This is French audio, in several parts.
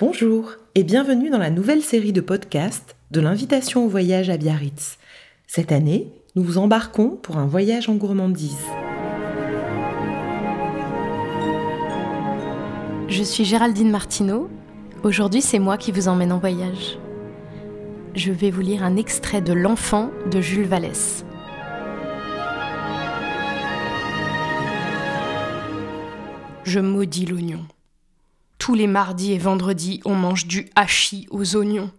Bonjour et bienvenue dans la nouvelle série de podcasts de l'invitation au voyage à Biarritz. Cette année, nous vous embarquons pour un voyage en gourmandise. Je suis Géraldine Martineau. Aujourd'hui, c'est moi qui vous emmène en voyage. Je vais vous lire un extrait de L'enfant de Jules Vallès. Je maudis l'oignon. Tous les mardis et vendredis, on mange du hachis aux oignons.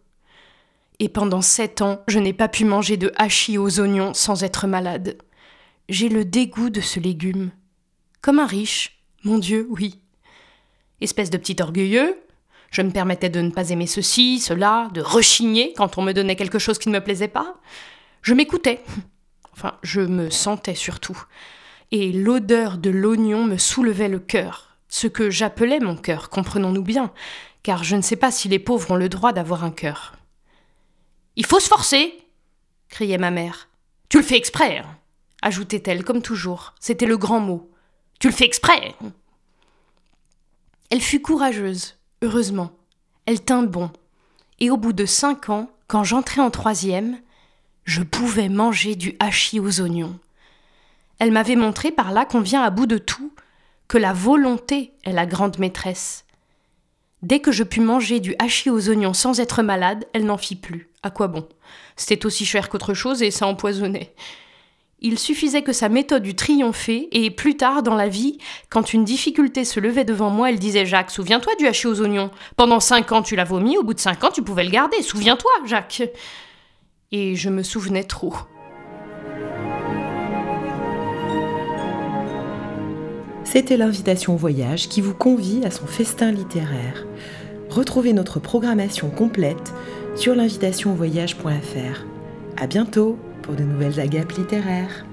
Et pendant sept ans, je n'ai pas pu manger de hachis aux oignons sans être malade. J'ai le dégoût de ce légume. Comme un riche, mon Dieu, oui. Espèce de petit orgueilleux, je me permettais de ne pas aimer ceci, cela, de rechigner quand on me donnait quelque chose qui ne me plaisait pas. Je m'écoutais. Enfin, je me sentais surtout. Et l'odeur de l'oignon me soulevait le cœur ce que j'appelais mon cœur, comprenons-nous bien, car je ne sais pas si les pauvres ont le droit d'avoir un cœur. Il faut se forcer criait ma mère. Tu le fais exprès hein, ajoutait-elle comme toujours. C'était le grand mot. Tu le fais exprès Elle fut courageuse, heureusement. Elle tint bon. Et au bout de cinq ans, quand j'entrai en troisième, je pouvais manger du hachis aux oignons. Elle m'avait montré par là qu'on vient à bout de tout, que la volonté est la grande maîtresse. Dès que je pus manger du hachis aux oignons sans être malade, elle n'en fit plus. À quoi bon? C'était aussi cher qu'autre chose et ça empoisonnait. Il suffisait que sa méthode eût triomphé, et plus tard dans la vie, quand une difficulté se levait devant moi, elle disait Jacques, souviens-toi du hachis aux oignons. Pendant cinq ans tu l'as vomi, au bout de cinq ans tu pouvais le garder. Souviens-toi, Jacques. Et je me souvenais trop. C'était l'invitation voyage qui vous convie à son festin littéraire. Retrouvez notre programmation complète sur l'invitationvoyage.fr. À bientôt pour de nouvelles agapes littéraires.